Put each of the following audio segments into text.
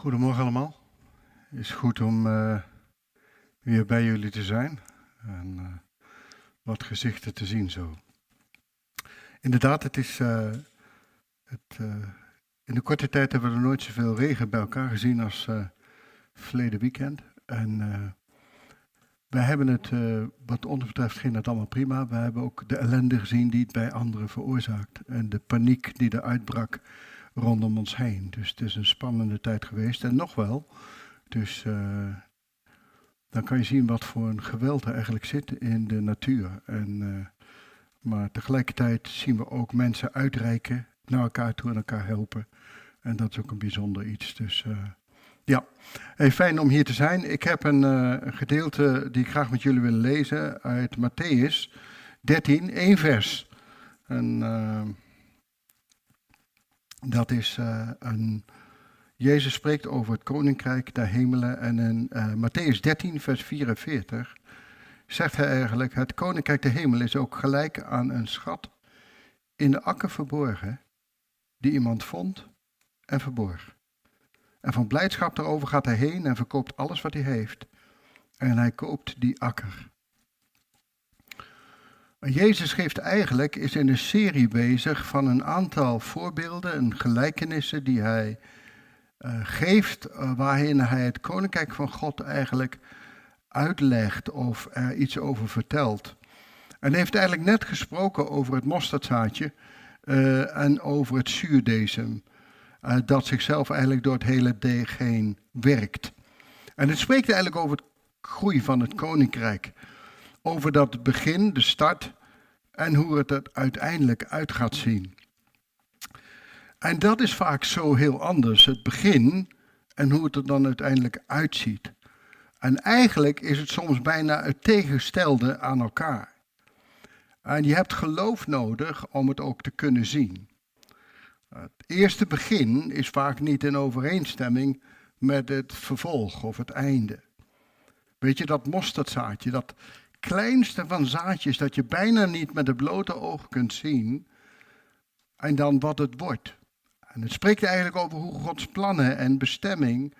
Goedemorgen allemaal. Het is goed om uh, weer bij jullie te zijn en uh, wat gezichten te zien zo. Inderdaad, het is. Uh, het, in de korte tijd hebben we er nooit zoveel regen bij elkaar gezien als verleden weekend. En wij hebben het, wat ons betreft, ging het allemaal prima. We hebben ook de ellende gezien die het bij anderen veroorzaakt. En de paniek die er uitbrak rondom ons heen. Dus het is een spannende tijd geweest en nog wel. Dus uh, dan kan je zien wat voor een geweld er eigenlijk zit in de natuur. En, uh, maar tegelijkertijd zien we ook mensen uitreiken naar elkaar toe en elkaar helpen. En dat is ook een bijzonder iets. Dus uh, ja, hey, fijn om hier te zijn. Ik heb een, gedeelte die ik graag met jullie wil lezen uit Matthäus 13, één vers. En dat is uh, een. Jezus spreekt over het koninkrijk der hemelen. En in uh, Matthäus 13, vers 44 zegt hij eigenlijk: Het koninkrijk der hemel is ook gelijk aan een schat in de akker verborgen, die iemand vond en verborg. En van blijdschap daarover gaat hij heen en verkoopt alles wat hij heeft. En hij koopt die akker. Jezus geeft eigenlijk, is in een serie bezig van een aantal voorbeelden en gelijkenissen die hij uh, geeft, uh, waarin hij het koninkrijk van God eigenlijk uitlegt of er iets over vertelt. En heeft eigenlijk net gesproken over het mosterdzaadje uh, en over het zuurdesem, dat zichzelf eigenlijk door het hele deeg heen werkt. En het spreekt eigenlijk over het groei van het koninkrijk over dat begin, de start, en hoe het er uiteindelijk uit gaat zien. En dat is vaak zo heel anders, het begin en hoe het er dan uiteindelijk uitziet. En eigenlijk is het soms bijna het tegenstelde aan elkaar. En je hebt geloof nodig om het ook te kunnen zien. Het eerste begin is vaak niet in overeenstemming met het vervolg of het einde. Weet je, dat mosterdzaadje, dat kleinste van zaadjes dat je bijna niet met het blote oog kunt zien. En dan wat het wordt. En het spreekt eigenlijk over hoe Gods plannen en bestemming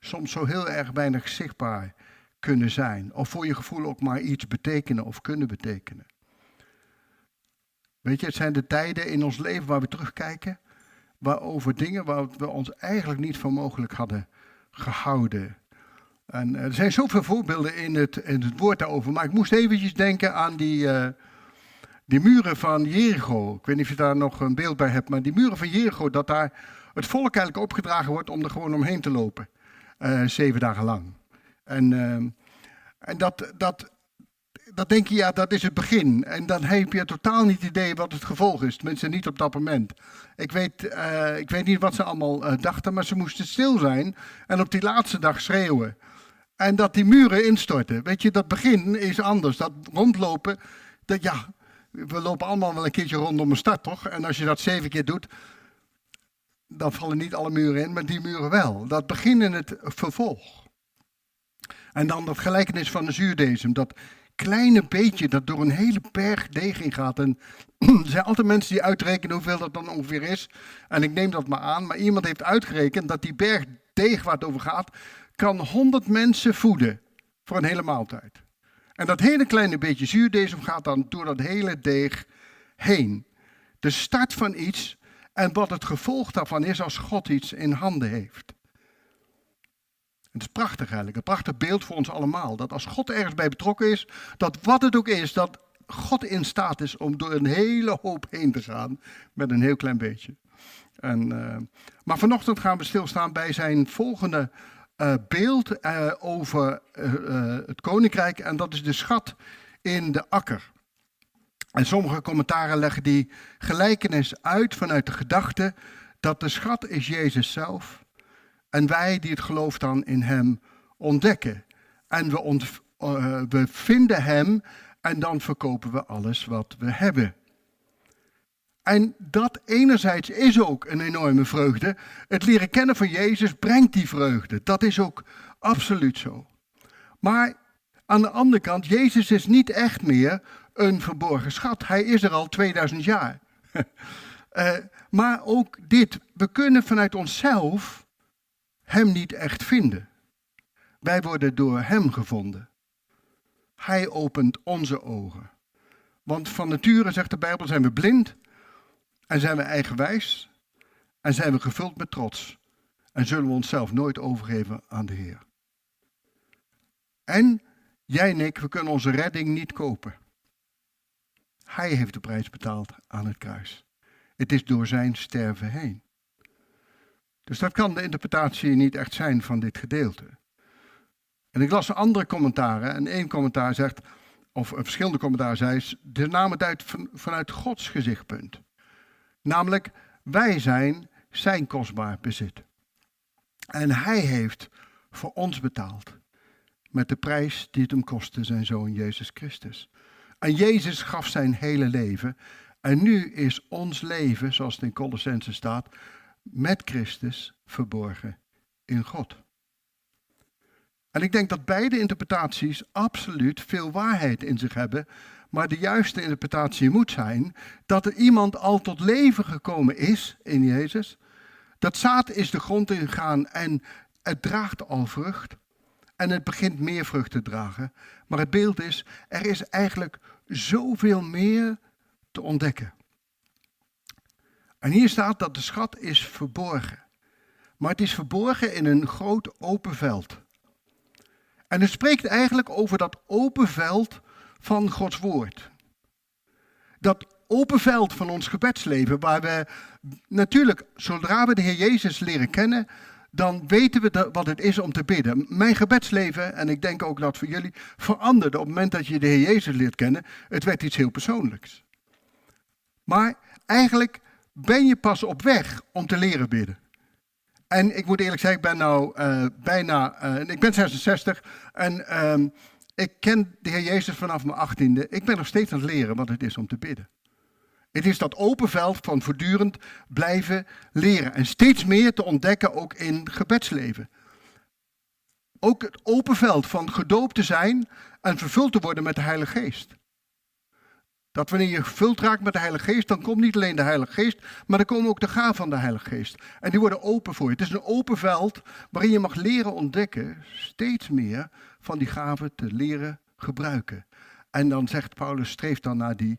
soms zo heel erg weinig zichtbaar kunnen zijn. Of voor je gevoel ook maar iets betekenen of kunnen betekenen. Weet je, het zijn de tijden in ons leven waar we terugkijken. Waarover dingen waar we ons eigenlijk niet voor mogelijk hadden gehouden. En er zijn zoveel voorbeelden in het, in het woord daarover. Maar ik moest eventjes denken aan die, uh, die muren van Jericho. Ik weet niet of je daar nog een beeld bij hebt. Maar die muren van Jericho, dat daar het volk eigenlijk opgedragen wordt om er gewoon omheen te lopen. Uh, zeven dagen lang. En, uh, en dat, dat, dat denk je, ja, dat is het begin. En dan heb je totaal niet idee wat het gevolg is. Tenminste, niet op dat moment. Ik weet, uh, ik weet niet wat ze allemaal uh, dachten, maar ze moesten stil zijn en op die laatste dag schreeuwen. En dat die muren instorten. Weet je, dat begin is anders. Dat rondlopen, dat ja, we lopen allemaal wel een keertje rondom een stad, toch? En als je dat zeven keer doet, dan vallen niet alle muren in, maar die muren wel. Dat begin in het vervolg. En dan dat gelijkenis van de zuurdesem, dat kleine beetje dat door een hele berg deeg in gaat. En er zijn altijd mensen die uitrekenen hoeveel dat dan ongeveer is. En ik neem dat maar aan, maar iemand heeft uitgerekend dat die berg deeg waar het over gaat, kan 100 mensen voeden voor een hele maaltijd. En dat hele kleine beetje zuurdesem gaat dan door dat hele deeg heen. De start van iets en wat het gevolg daarvan is als God iets in handen heeft. Het is prachtig eigenlijk, een prachtig beeld voor ons allemaal. Dat als God ergens bij betrokken is, dat wat het ook is, dat God in staat is om door een hele hoop heen te gaan met een heel klein beetje. En, uh, maar vanochtend gaan we stilstaan bij zijn volgende uh, beeld uh, over het koninkrijk en dat is de schat in de akker. En sommige commentaren leggen die gelijkenis uit vanuit de gedachte dat de schat is Jezus zelf en wij die het geloof dan in Hem ontdekken. En we, ont, we vinden Hem en dan verkopen we alles wat we hebben. En dat enerzijds is ook een enorme vreugde. Het leren kennen van Jezus brengt die vreugde. Dat is ook absoluut zo. Maar aan de andere kant, Jezus is niet echt meer een verborgen schat. Hij is er al 2000 jaar. uh, maar ook dit, we kunnen vanuit onszelf Hem niet echt vinden. Wij worden door Hem gevonden. Hij opent onze ogen. Want van nature, zegt de Bijbel, zijn we blind en zijn we eigenwijs en zijn we gevuld met trots en zullen we onszelf nooit overgeven aan de Heer. En jij en ik, we kunnen onze redding niet kopen. Hij heeft de prijs betaald aan het kruis. Het is door zijn sterven heen. Dus dat kan de interpretatie niet echt zijn van dit gedeelte. En ik las andere commentaren en één commentaar zegt, of een verschillende commentaar zei, de naam het uit vanuit Gods gezichtpunt. Namelijk, wij zijn zijn kostbaar bezit. En hij heeft voor ons betaald. Met de prijs die het hem kostte, zijn zoon Jezus Christus. En Jezus gaf zijn hele leven. En nu is ons leven, zoals het in Colossense staat, met Christus verborgen in God. En ik denk dat beide interpretaties absoluut veel waarheid in zich hebben. Maar de juiste interpretatie moet zijn dat er iemand al tot leven gekomen is in Jezus. Dat zaad is de grond ingegaan en het draagt al vrucht. En het begint meer vrucht te dragen. Maar het beeld is, er is eigenlijk zoveel meer te ontdekken. En hier staat dat de schat is verborgen. Maar het is verborgen in een groot open veld. En het spreekt eigenlijk over dat open veld van Gods woord. Dat open veld van ons gebedsleven, waar we natuurlijk, zodra we de Heer Jezus leren kennen, dan weten we wat het is om te bidden. Mijn gebedsleven, en ik denk ook dat voor jullie, veranderde op het moment dat je de Heer Jezus leert kennen. Het werd iets heel persoonlijks. Maar eigenlijk ben je pas op weg om te leren bidden. En ik moet eerlijk zeggen, ik ben nou uh, bijna, uh, ik ben 66 en uh, ik ken de Heer Jezus vanaf mijn achttiende. Ik ben nog steeds aan het leren wat het is om te bidden. Het is dat open veld van voortdurend blijven leren en steeds meer te ontdekken ook in gebedsleven. Ook het open veld van gedoopt te zijn en vervuld te worden met de Heilige Geest. Dat wanneer je gevuld raakt met de Heilige Geest, dan komt niet alleen de Heilige Geest, maar dan komen ook de gaven van de Heilige Geest. En die worden open voor je. Het is een open veld waarin je mag leren ontdekken, steeds meer van die gaven te leren gebruiken. En dan zegt Paulus, streef dan naar die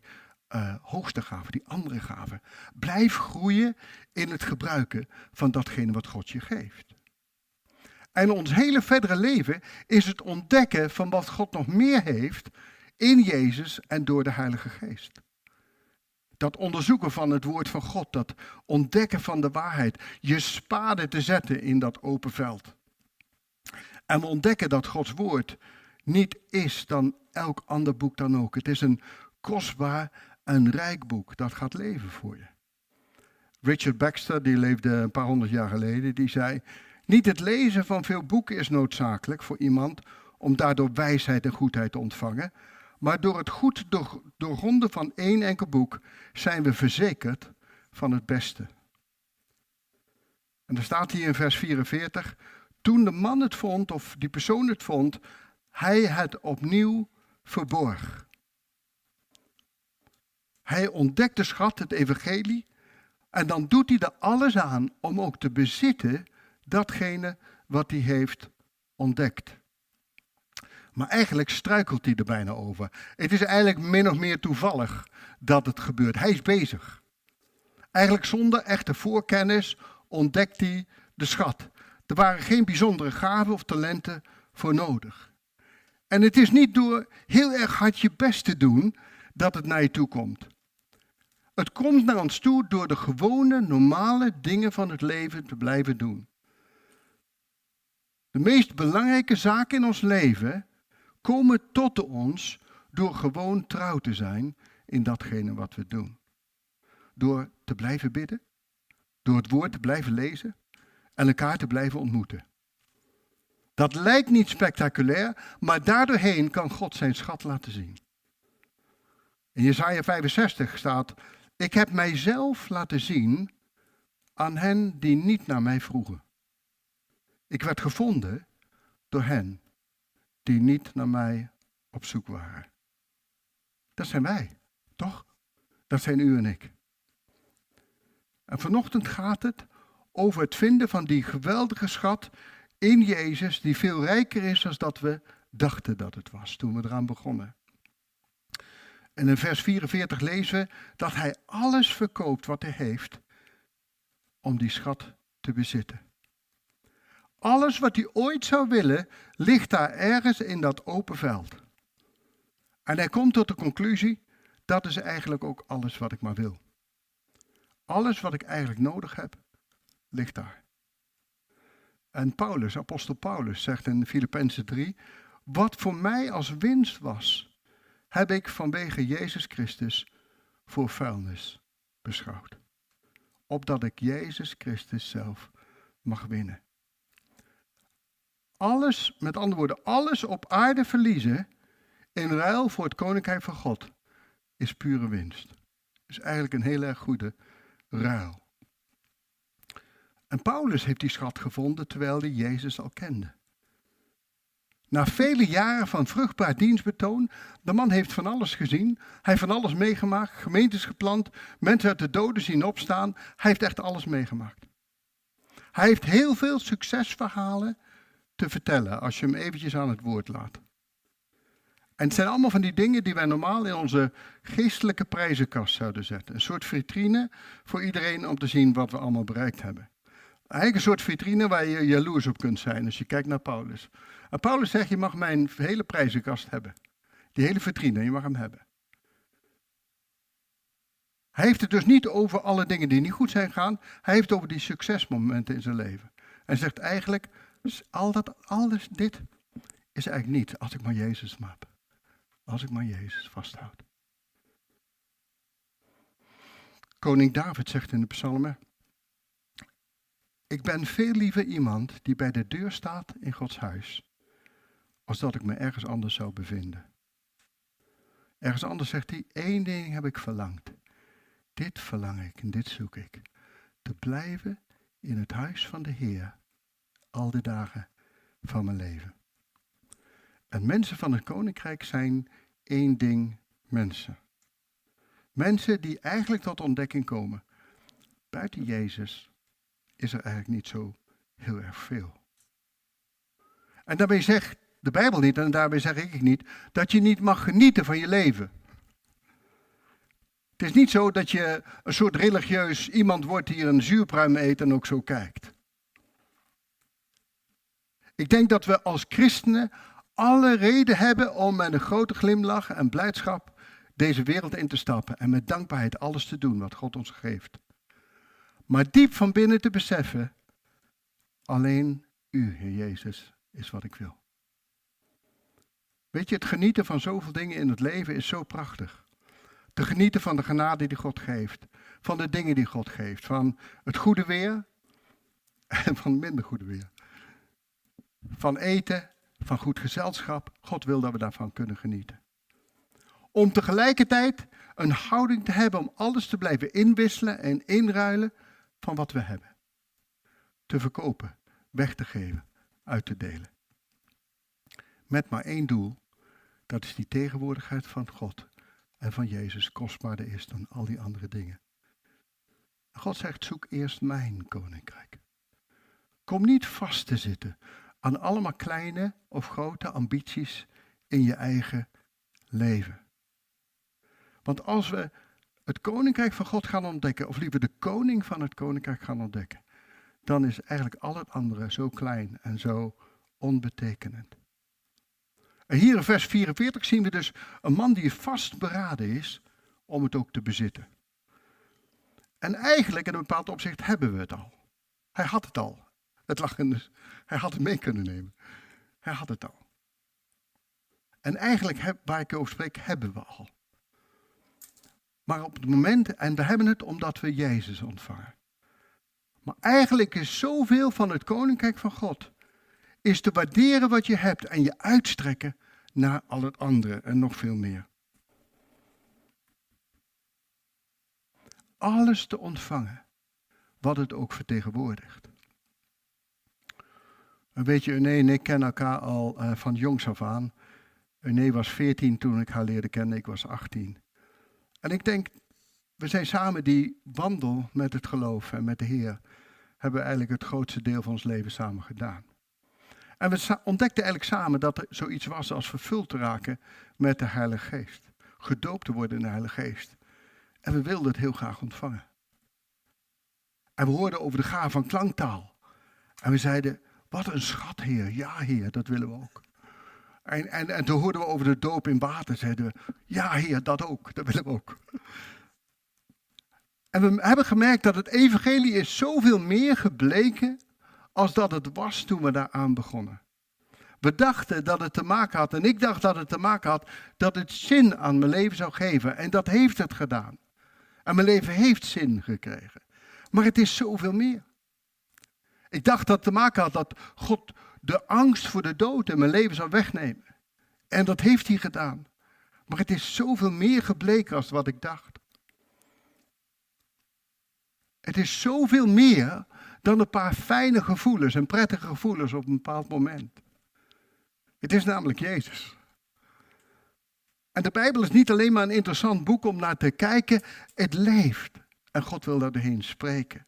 uh, hoogste gaven, die andere gaven. Blijf groeien in het gebruiken van datgene wat God je geeft. En ons hele verdere leven is het ontdekken van wat God nog meer heeft in Jezus en door de Heilige Geest. Dat onderzoeken van het woord van God, dat ontdekken van de waarheid, je spade te zetten in dat open veld. En we ontdekken dat Gods woord niet is dan elk ander boek dan ook. Het is een kostbaar en rijk boek dat gaat leven voor je. Richard Baxter, die leefde een paar honderd jaar geleden, die zei: Niet het lezen van veel boeken is noodzakelijk voor iemand om daardoor wijsheid en goedheid te ontvangen, maar door het goed doorgronden van één enkel boek zijn we verzekerd van het beste. En er staat hier in vers 44, toen de man het vond, of die persoon het vond, hij het opnieuw verborg. Hij ontdekt de schat, het evangelie, en dan doet hij er alles aan om ook te bezitten datgene wat hij heeft ontdekt. Maar eigenlijk struikelt hij er bijna over. Het is eigenlijk min of meer toevallig dat het gebeurt. Hij is bezig. Eigenlijk zonder echte voorkennis ontdekt hij de schat. Er waren geen bijzondere gaven of talenten voor nodig. En het is niet door heel erg hard je best te doen dat het naar je toe komt. Het komt naar ons toe door de gewone, normale dingen van het leven te blijven doen. De meest belangrijke zaken in ons leven komen tot ons door gewoon trouw te zijn in datgene wat we doen. Door te blijven bidden, door het woord te blijven lezen en elkaar te blijven ontmoeten. Dat lijkt niet spectaculair, maar daardoorheen kan God zijn schat laten zien. In Jesaja 65 staat, ik heb mijzelf laten zien aan hen die niet naar mij vroegen. Ik werd gevonden door hen die niet naar mij op zoek waren. Dat zijn wij, toch? Dat zijn u en ik. En vanochtend gaat het over het vinden van die geweldige schat in Jezus, die veel rijker is dan dat we dachten dat het was toen we eraan begonnen. En in vers 44 lezen we dat hij alles verkoopt wat hij heeft om die schat te bezitten. Alles wat hij ooit zou willen, ligt daar ergens in dat open veld. En hij komt tot de conclusie, dat is eigenlijk ook alles wat ik maar wil. Alles wat ik eigenlijk nodig heb, ligt daar. En Paulus, apostel Paulus, zegt in Filippenzen 3, wat voor mij als winst was, heb ik vanwege Jezus Christus voor vuilnis beschouwd. Opdat ik Jezus Christus zelf mag winnen. Alles, met andere woorden, alles op aarde verliezen in ruil voor het koninkrijk van God is pure winst. Is eigenlijk een heel erg goede ruil. En Paulus heeft die schat gevonden terwijl hij Jezus al kende. Na vele jaren van vruchtbaar dienstbetoon, de man heeft van alles gezien, hij heeft van alles meegemaakt, gemeentes geplant, mensen uit de doden zien opstaan, hij heeft echt alles meegemaakt. Hij heeft heel veel succesverhalen te vertellen als je hem eventjes aan het woord laat. En het zijn allemaal van die dingen die wij normaal in onze geestelijke prijzenkast zouden zetten. Een soort vitrine voor iedereen om te zien wat we allemaal bereikt hebben. Eigenlijk een soort vitrine waar je jaloers op kunt zijn als je kijkt naar Paulus. En Paulus zegt, je mag mijn hele prijzenkast hebben. Die hele vitrine, je mag hem hebben. Hij heeft het dus niet over alle dingen die niet goed zijn gegaan. Hij heeft het over die succesmomenten in zijn leven. En zegt eigenlijk, al dat, alles dit is eigenlijk niet als ik maar Jezus map. Als ik maar Jezus vasthoud. Koning David zegt in de psalmen, ik ben veel liever iemand die bij de deur staat in Gods huis, als dat ik me ergens anders zou bevinden. Ergens anders zegt hij, één ding heb ik verlangd. Dit verlang ik en dit zoek ik. Te blijven in het huis van de Heer al de dagen van mijn leven. En mensen van het koninkrijk zijn één ding mensen. Mensen die eigenlijk tot ontdekking komen. Buiten Jezus is er eigenlijk niet zo heel erg veel. En daarbij zegt de Bijbel niet, en daarbij zeg ik niet, dat je niet mag genieten van je leven. Het is niet zo dat je een soort religieus iemand wordt die een zuurpruim eet en ook zo kijkt. Ik denk dat we als christenen alle reden hebben om met een grote glimlach en blijdschap deze wereld in te stappen en met dankbaarheid alles te doen wat God ons geeft. Maar diep van binnen te beseffen, alleen u, Heer Jezus, is wat ik wil. Weet je, het genieten van zoveel dingen in het leven is zo prachtig. Te genieten van de genade die God geeft, van de dingen die God geeft, van het goede weer en van minder goede weer. Van eten, van goed gezelschap. God wil dat we daarvan kunnen genieten. Om tegelijkertijd een houding te hebben om alles te blijven inwisselen en inruilen van wat we hebben. Te verkopen, weg te geven, uit te delen. Met maar één doel, dat is die tegenwoordigheid van God en van Jezus kostbaarder is dan al die andere dingen. God zegt, zoek eerst mijn koninkrijk. Kom niet vast te zitten aan allemaal kleine of grote ambities in je eigen leven. Want als we het koninkrijk van God gaan ontdekken, of liever de koning van het koninkrijk gaan ontdekken, dan is eigenlijk al het andere zo klein en zo onbetekenend. En hier in vers 44 zien we dus een man die vastberaden is om het ook te bezitten. En eigenlijk in een bepaald opzicht hebben we het al. Hij had het al. Het lag in de, hij had het mee kunnen nemen. Hij had het al. En eigenlijk, waar ik over spreek, hebben we al. Maar op het moment, en we hebben het omdat we Jezus ontvangen. Maar eigenlijk is zoveel van het koninkrijk van God, is te waarderen wat je hebt en je uitstrekken naar al het andere en nog veel meer. Alles te ontvangen, wat het ook vertegenwoordigt. En weet je, Eune en ik kennen elkaar al uh, van jongs af aan. Eune was 14 toen ik haar leerde kennen, ik was 18. En ik denk, we zijn samen die wandel met het geloof en met de Heer hebben we eigenlijk het grootste deel van ons leven samen gedaan. En we ontdekten eigenlijk samen dat er zoiets was als vervuld te raken met de Heilige Geest. Gedoopt te worden in de Heilige Geest. En we wilden het heel graag ontvangen. En we hoorden over de gaaf van klanktaal. En we zeiden, wat een schat, Heer. Ja, Heer, dat willen we ook. En, en, en toen hoorden we over de doop in water. Zeiden we, ja, Heer, dat ook. Dat willen we ook. En we hebben gemerkt dat het evangelie is zoveel meer gebleken als dat het was toen we daaraan begonnen. We dachten dat het te maken had, en ik dacht dat het te maken had, dat het zin aan mijn leven zou geven. En dat heeft het gedaan. En mijn leven heeft zin gekregen. Maar het is zoveel meer. Ik dacht dat het te maken had dat God de angst voor de dood in mijn leven zou wegnemen. En dat heeft hij gedaan. Maar het is zoveel meer gebleken als wat ik dacht. Het is zoveel meer dan een paar fijne gevoelens en prettige gevoelens op een bepaald moment. Het is namelijk Jezus. En de Bijbel is niet alleen maar een interessant boek om naar te kijken, het leeft. En God wil daar doorheen spreken.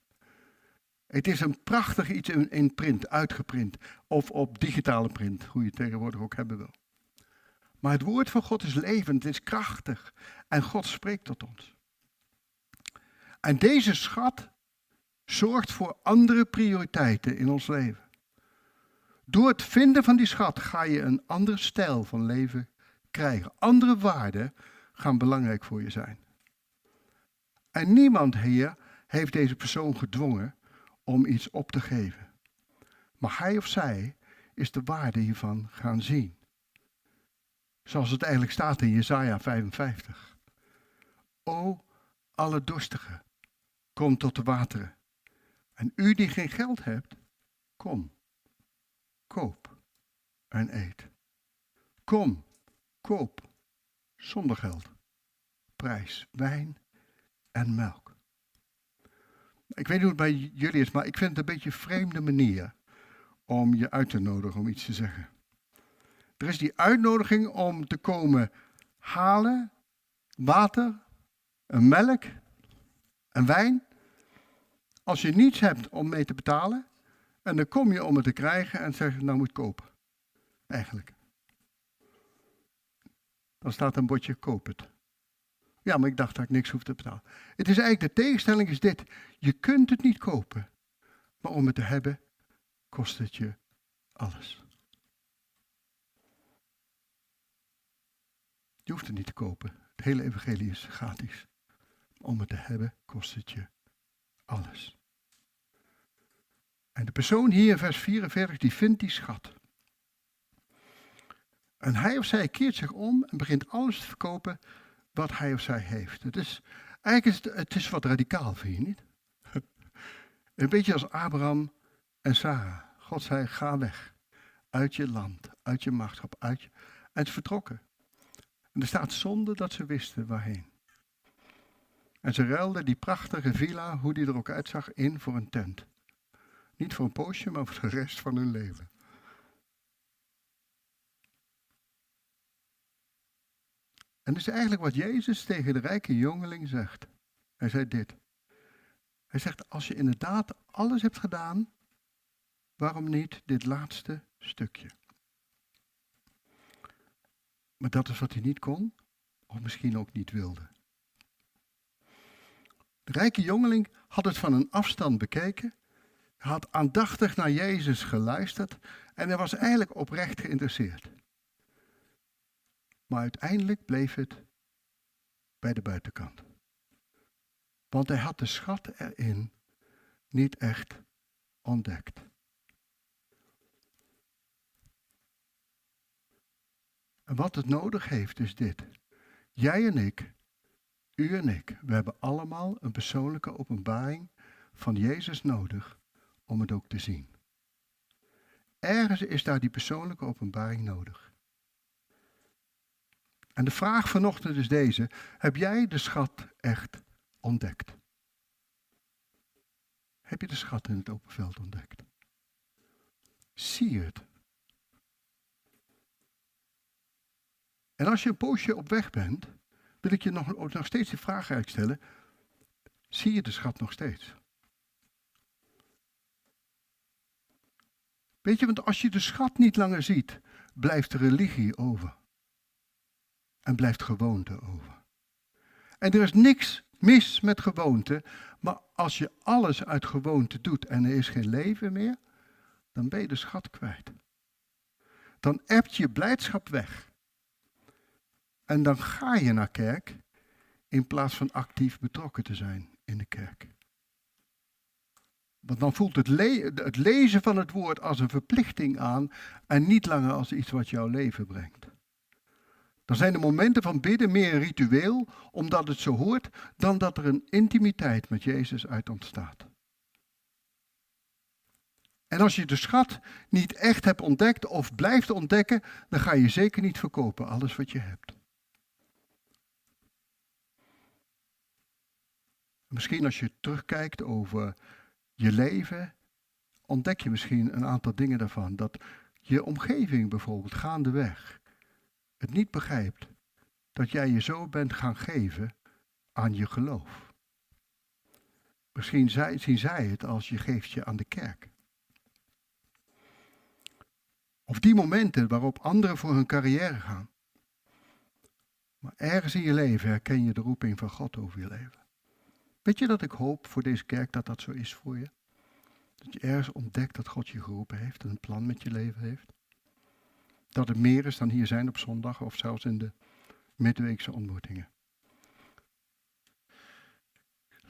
Het is een prachtig iets in, print, uitgeprint. Of op digitale print, hoe je het tegenwoordig ook hebben wil. Maar het woord van God is levend, het is krachtig. En God spreekt tot ons. En deze schat zorgt voor andere prioriteiten in ons leven. Door het vinden van die schat ga je een andere stijl van leven krijgen. Andere waarden gaan belangrijk voor je zijn. En niemand hier heeft deze persoon gedwongen om iets op te geven. Maar hij of zij is de waarde hiervan gaan zien. Zoals het eigenlijk staat in Jesaja 55. O, alle dorstigen, kom tot de wateren. En u die geen geld hebt, kom, koop en eet. Kom, koop, zonder geld, prijs, wijn en melk. Ik weet niet hoe het bij jullie is, maar ik vind het een beetje een vreemde manier om je uit te nodigen om iets te zeggen. Er is die uitnodiging om te komen halen, water, een melk, een wijn. Als je niets hebt om mee te betalen, en dan kom je om het te krijgen en zeg je, nou moet kopen. Eigenlijk. Dan staat een bordje, koop het. Ja, maar ik dacht dat ik niks hoef te betalen. Het is eigenlijk, de tegenstelling is dit. Je kunt het niet kopen, maar om het te hebben, kost het je alles. Je hoeft het niet te kopen. Het hele evangelie is gratis. Om het te hebben, kost het je alles. En de persoon hier in vers 44, die vindt die schat. En hij of zij keert zich om en begint alles te verkopen wat hij of zij heeft. Het is, eigenlijk is het, het is wat radicaal, vind je niet? Een beetje als Abraham en Sarah. God zei, ga weg. Uit je land, uit je machtschap, uit je... En ze vertrokken. En er staat zonder dat ze wisten waarheen. En ze ruilden die prachtige villa, hoe die er ook uitzag, in voor een tent. Niet voor een poosje, maar voor de rest van hun leven. En dat is eigenlijk wat Jezus tegen de rijke jongeling zegt. Hij zei dit. Hij zegt, als je inderdaad alles hebt gedaan, waarom niet dit laatste stukje? Maar dat is wat hij niet kon, of misschien ook niet wilde. De rijke jongeling had het van een afstand bekeken, had aandachtig naar Jezus geluisterd en hij was eigenlijk oprecht geïnteresseerd. Maar uiteindelijk bleef het bij de buitenkant. Want hij had de schat erin niet echt ontdekt. En wat het nodig heeft is dit. Jij en ik, u en ik, we hebben allemaal een persoonlijke openbaring van Jezus nodig om het ook te zien. Ergens is daar die persoonlijke openbaring nodig. En de vraag vanochtend is deze: heb jij de schat echt ontdekt? Heb je de schat in het open veld ontdekt? Zie je het? En als je een poosje op weg bent, wil ik je nog, nog steeds de vraag stellen: zie je de schat nog steeds? Weet je, want als je de schat niet langer ziet, blijft de religie over. En blijft gewoonte over. En er is niks mis met gewoonte, maar als je alles uit gewoonte doet en er is geen leven meer, dan ben je de schat kwijt. Dan hebt je blijdschap weg. En dan ga je naar kerk in plaats van actief betrokken te zijn in de kerk. Want dan voelt het, het, lezen van het woord als een verplichting aan en niet langer als iets wat jouw leven brengt. Dan zijn de momenten van bidden meer ritueel, omdat het zo hoort, dan dat er een intimiteit met Jezus uit ontstaat. En als je de schat niet echt hebt ontdekt of blijft ontdekken, dan ga je zeker niet verkopen alles wat je hebt. Misschien als je terugkijkt over je leven, ontdek je misschien een aantal dingen daarvan. Dat je omgeving bijvoorbeeld gaandeweg het niet begrijpt dat jij je zo bent gaan geven aan je geloof. Misschien zien zij het als je geeft je aan de kerk. Of die momenten waarop anderen voor hun carrière gaan. Maar ergens in je leven herken je de roeping van God over je leven. Weet je dat ik hoop voor deze kerk dat dat zo is voor je? Dat je ergens ontdekt dat God je geroepen heeft en een plan met je leven heeft. Dat er meer is dan hier zijn op zondag of zelfs in de midweekse ontmoetingen.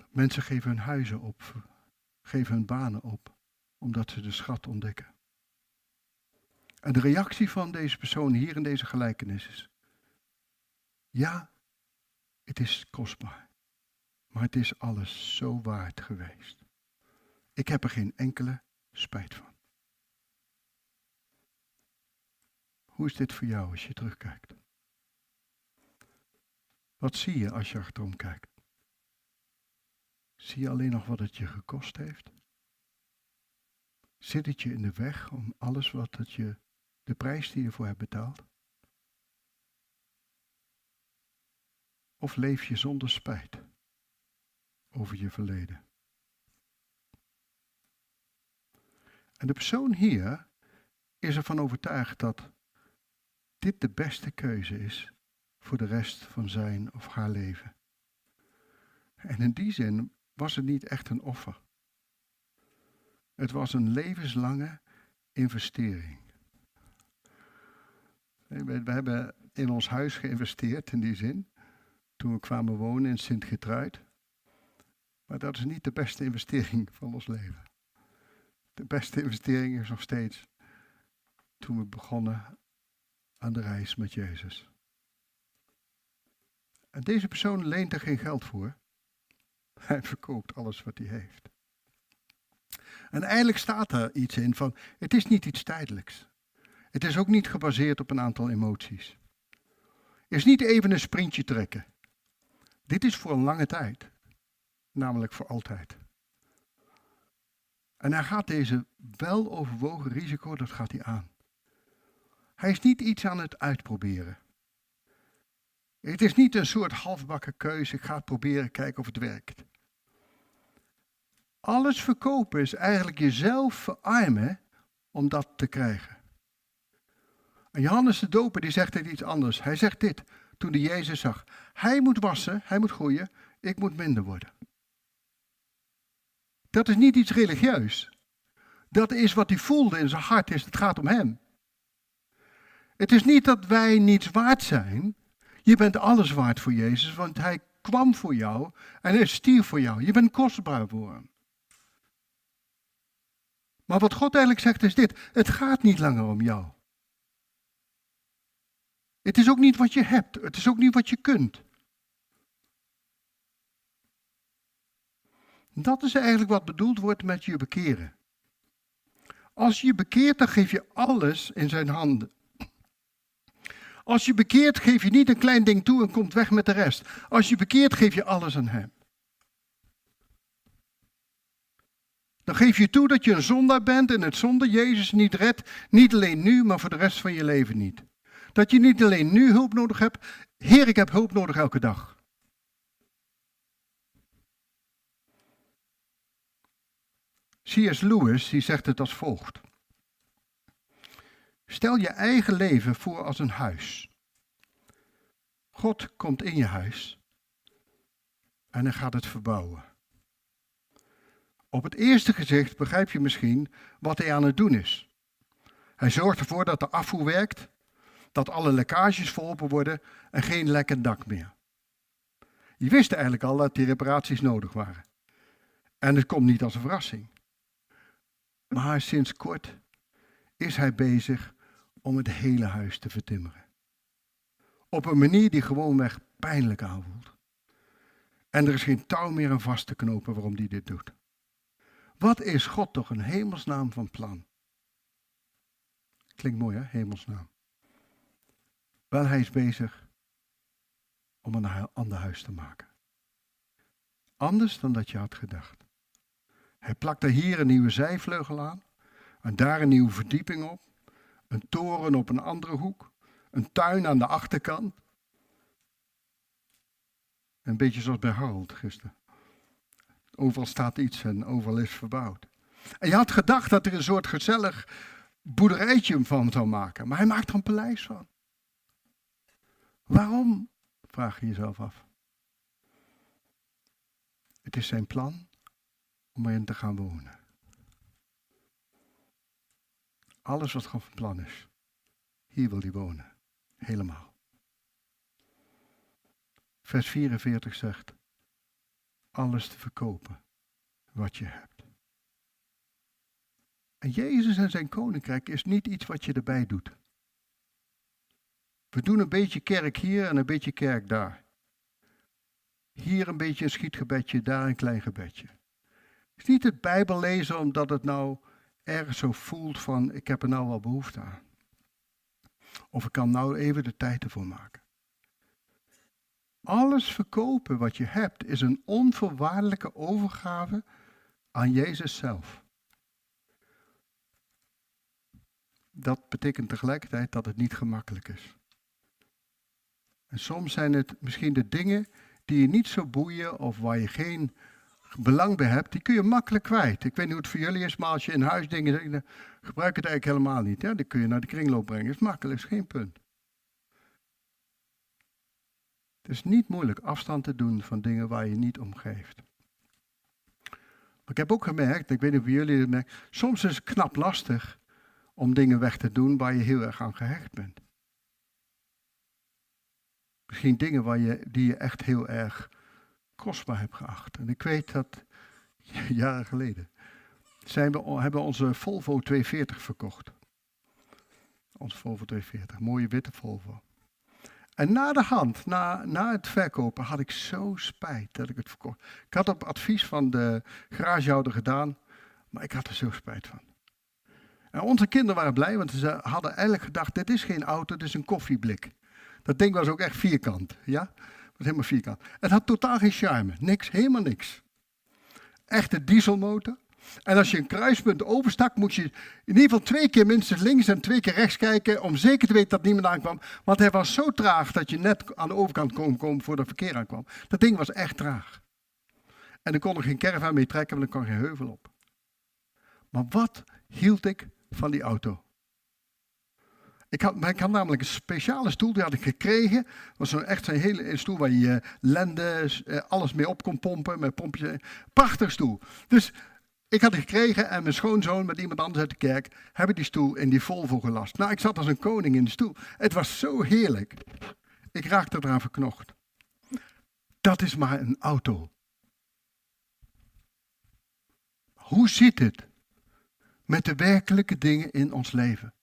Mensen geven hun huizen op, geven hun banen op, omdat ze de schat ontdekken. En de reactie van deze persoon hier in deze gelijkenis is: ja, het is kostbaar, maar het is alles zo waard geweest. Ik heb er geen enkele spijt van. Hoe is dit voor jou als je terugkijkt? Wat zie je als je achterom kijkt? Zie je alleen nog wat het je gekost heeft? Zit het je in de weg om alles wat het je, de prijs die je voor hebt betaald? Of leef je zonder spijt over je verleden? En de persoon hier is ervan overtuigd dat dit de beste keuze is voor de rest van zijn of haar leven. En in die zin was het niet echt een offer. Het was een levenslange investering. We hebben in ons huis geïnvesteerd in die zin, toen we kwamen wonen in Sint-Getruid. Maar dat is niet de beste investering van ons leven. De beste investering is nog steeds toen we begonnen aan de reis met Jezus. En deze persoon leent er geen geld voor. Hij verkoopt alles wat hij heeft. En eigenlijk staat er iets in van, het is niet iets tijdelijks. Het is ook niet gebaseerd op een aantal emoties. Het is niet even een sprintje trekken. Dit is voor een lange tijd. Namelijk voor altijd. En hij gaat deze wel overwogen risico, dat gaat hij aan. Hij is niet iets aan het uitproberen. Het is niet een soort halfbakken keuze, ik ga het proberen, kijken of het werkt. Alles verkopen is eigenlijk jezelf verarmen om dat te krijgen. En Johannes de Doper die zegt dit iets anders. Hij zegt dit toen hij Jezus zag. Hij moet wassen, hij moet groeien, ik moet minder worden. Dat is niet iets religieus. Dat is wat hij voelde in zijn hart, is, het gaat om hem. Het is niet dat wij niets waard zijn. Je bent alles waard voor Jezus, want hij kwam voor jou en hij stierf voor jou. Je bent kostbaar voor hem. Maar wat God eigenlijk zegt is dit: het gaat niet langer om jou. Het is ook niet wat je hebt, het is ook niet wat je kunt. Dat is eigenlijk wat bedoeld wordt met je bekeren. Als je je bekeert, dan geef je alles in zijn handen. Als je bekeert, geef je niet een klein ding toe en komt weg met de rest. Als je bekeert, geef je alles aan hem. Dan geef je toe dat je een zondaar bent en het zonde Jezus niet redt, niet alleen nu, maar voor de rest van je leven niet. Dat je niet alleen nu hulp nodig hebt, Heer, ik heb hulp nodig elke dag. C.S. Lewis die zegt het als volgt. Stel je eigen leven voor als een huis. God komt in je huis en hij gaat het verbouwen. Op het eerste gezicht begrijp je misschien wat hij aan het doen is. Hij zorgt ervoor dat de afvoer werkt, dat alle lekkages verholpen worden en geen lekkend dak meer. Je wist eigenlijk al dat die reparaties nodig waren. En het komt niet als een verrassing. Maar sinds kort is hij bezig om het hele huis te vertimmeren. Op een manier die gewoonweg pijnlijk aanvoelt. En er is geen touw meer aan vast te knopen waarom hij dit doet. Wat is God toch een hemelsnaam van plan? Klinkt mooi hè, hemelsnaam. Wel, hij is bezig om een ander huis te maken. Anders dan dat je had gedacht. Hij plakt er hier een nieuwe zijvleugel aan en daar een nieuwe verdieping op. Een toren op een andere hoek. Een tuin aan de achterkant. Een beetje zoals bij Harold gisteren. Overal staat iets en overal is verbouwd. En je had gedacht dat er een soort gezellig boerderijtje van zou maken. Maar hij maakt er een paleis van. Waarom? Vraag je jezelf af. Het is zijn plan om erin te gaan wonen. Alles wat van plan is. Hier wil hij wonen. Helemaal. Vers 44 zegt, alles te verkopen wat je hebt. En Jezus en zijn koninkrijk is niet iets wat je erbij doet. We doen een beetje kerk hier en een beetje kerk daar. Hier een beetje een schietgebedje, daar een klein gebedje. Het is niet het Bijbel lezen omdat het nou ergens zo voelt van ik heb er nou wel behoefte aan. Of ik kan nou even de tijd ervoor maken. Alles verkopen wat je hebt is een onvoorwaardelijke overgave aan Jezus zelf. Dat betekent tegelijkertijd dat het niet gemakkelijk is. En soms zijn het misschien de dingen die je niet zo boeien of waar je geen belang bij hebt, die kun je makkelijk kwijt. Ik weet niet hoe het voor jullie is, maar als je in huis dingen gebruik het eigenlijk helemaal niet. Ja, die kun je naar de kringloop brengen. is makkelijk, is geen punt. Het is niet moeilijk afstand te doen van dingen waar je niet om geeft. Maar ik heb ook gemerkt, ik weet niet of jullie het merken, soms is het knap lastig om dingen weg te doen waar je heel erg aan gehecht bent. Misschien dingen waar je, die je echt heel erg kostbaar hebt geacht. En ik weet dat jaren geleden zijn we, hebben onze Volvo 240 verkocht. Onze Volvo 240, mooie witte Volvo. En na de hand, na, na het verkopen, had ik zo spijt dat ik het verkocht. Ik had op advies van de garagehouder gedaan, maar ik had er zo spijt van. En onze kinderen waren blij, want ze hadden eigenlijk gedacht, dit is geen auto, dit is een koffieblik. Dat ding was ook echt vierkant, ja? Was helemaal vierkant. Het had totaal geen charme, niks, helemaal niks. Echte dieselmotor. En als je een kruispunt overstak, moet je in ieder geval twee keer minstens links en twee keer rechts kijken om zeker te weten dat niemand aankwam. Want hij was zo traag dat je net aan de overkant kon komen voordat verkeer aankwam. Dat ding was echt traag. En er kon er geen caravan mee trekken, want er kwam geen heuvel op. Maar wat hield ik van die auto? Ik had, ik had namelijk een speciale stoel, die had ik gekregen. Dat was echt een hele stoel waar je lende, eh, alles mee op kon pompen, met pompje. Prachtig stoel. Dus ik had het gekregen en mijn schoonzoon met iemand anders uit de kerk hebben die stoel in die Volvo gelast. Nou, ik zat als een koning in de stoel. Het was zo heerlijk. Ik raakte eraan verknocht. Dat is maar een auto. Hoe zit het met de werkelijke dingen in ons leven?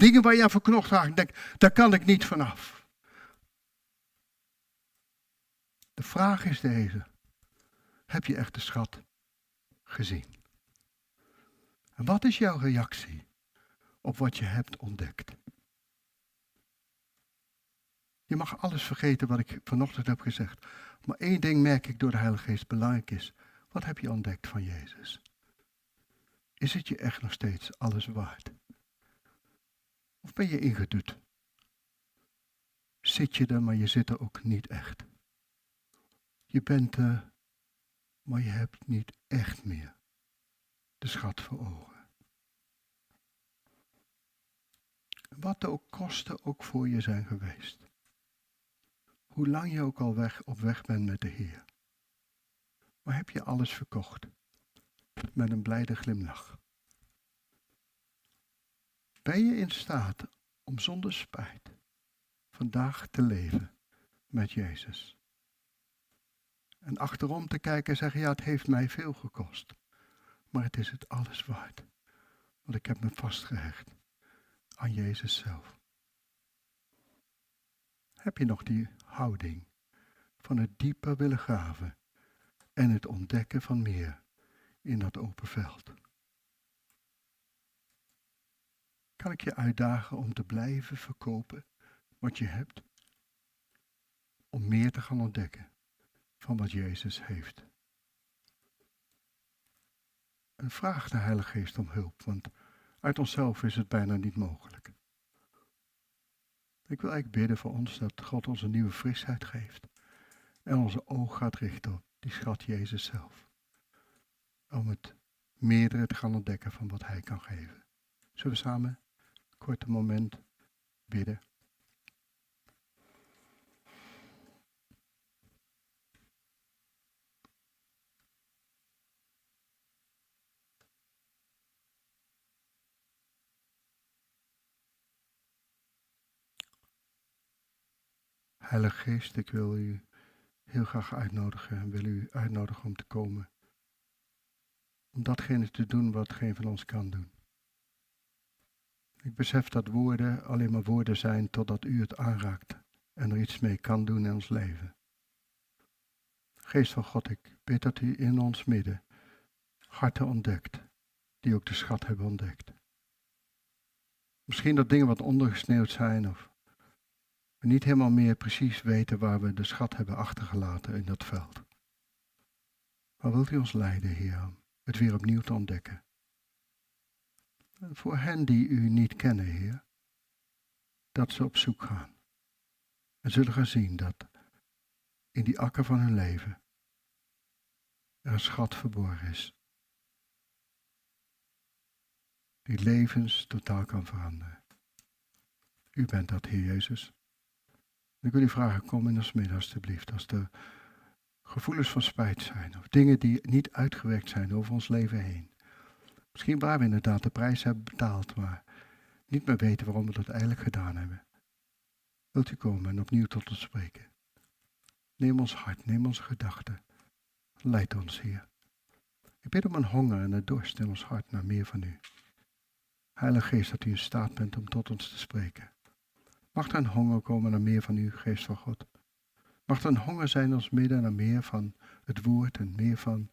Dingen waar je aan verknocht raakt. Denk, daar kan ik niet vanaf. De vraag is deze. Heb je echt de schat gezien? En wat is jouw reactie op wat je hebt ontdekt? Je mag alles vergeten wat ik vanochtend heb gezegd. Maar één ding merk ik door de Heilige Geest belangrijk is. Wat heb je ontdekt van Jezus? Is het je echt nog steeds alles waard? Of ben je ingedut? Zit je er, maar je zit er ook niet echt. Je bent er, maar je hebt niet echt meer de schat voor ogen. Wat de kosten ook voor je zijn geweest. Hoe lang je ook al weg, op weg bent met de Heer. Maar heb je alles verkocht? Met een blijde glimlach. Ben je in staat om zonder spijt vandaag te leven met Jezus? En achterom te kijken en zeggen, ja, het heeft mij veel gekost. Maar het is het alles waard. Want ik heb me vastgehecht aan Jezus zelf. Heb je nog die houding van het dieper willen graven en het ontdekken van meer in dat open veld? Kan ik je uitdagen om te blijven verkopen wat je hebt? Om meer te gaan ontdekken van wat Jezus heeft. En vraag de Heilige Geest om hulp, want uit onszelf is het bijna niet mogelijk. Ik wil eigenlijk bidden voor ons dat God ons een nieuwe frisheid geeft en onze oog gaat richten op die schat Jezus zelf. Om het meerdere te gaan ontdekken van wat Hij kan geven. Zullen we samen korte moment bidden? Heilige Geest, ik wil u heel graag uitnodigen en wil u uitnodigen om te komen. Om datgene te doen wat geen van ons kan doen. Ik besef dat woorden alleen maar woorden zijn totdat u het aanraakt en er iets mee kan doen in ons leven. Geest van God, ik bid dat u in ons midden harten ontdekt, die ook de schat hebben ontdekt. Misschien dat dingen wat ondergesneeuwd zijn of we niet helemaal meer precies weten waar we de schat hebben achtergelaten in dat veld. Maar wilt u ons leiden, Heer, het weer opnieuw te ontdekken? Voor hen die u niet kennen, Heer, dat ze op zoek gaan. En zullen gaan zien dat in die akker van hun leven er een schat verborgen is. Die levens totaal kan veranderen. U bent dat, Heer Jezus. Ik wil u vragen, kom in ons midden alstublieft. Als er gevoelens van spijt zijn. Of dingen die niet uitgewerkt zijn over ons leven heen. Misschien waar we inderdaad de prijs hebben betaald, maar niet meer weten waarom we dat eigenlijk gedaan hebben. Wilt u komen en opnieuw tot ons spreken? Neem ons hart, neem onze gedachten. Leid ons, hier. Ik bid om een honger en een dorst in ons hart naar meer van u. Heilige Geest, dat u in staat bent om tot ons te spreken. Mag er een honger komen naar meer van u, geest van God. Mag er een honger zijn in ons midden naar meer van het woord en meer van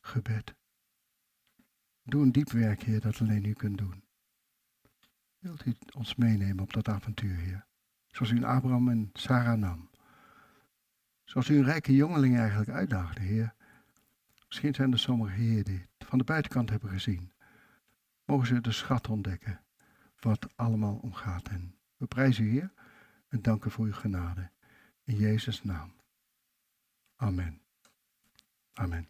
gebed. Doe een diep werk, Heer, dat alleen u kunt doen. Wilt u ons meenemen op dat avontuur, Heer? Zoals u Abraham en Sarah nam. Zoals u een rijke jongeling eigenlijk uitdaagde, Heer. Misschien zijn er sommige Heer die het van de buitenkant hebben gezien. Mogen ze de schat ontdekken, wat allemaal omgaat en we prijzen u, Heer, en danken voor uw genade. In Jezus' naam. Amen. Amen.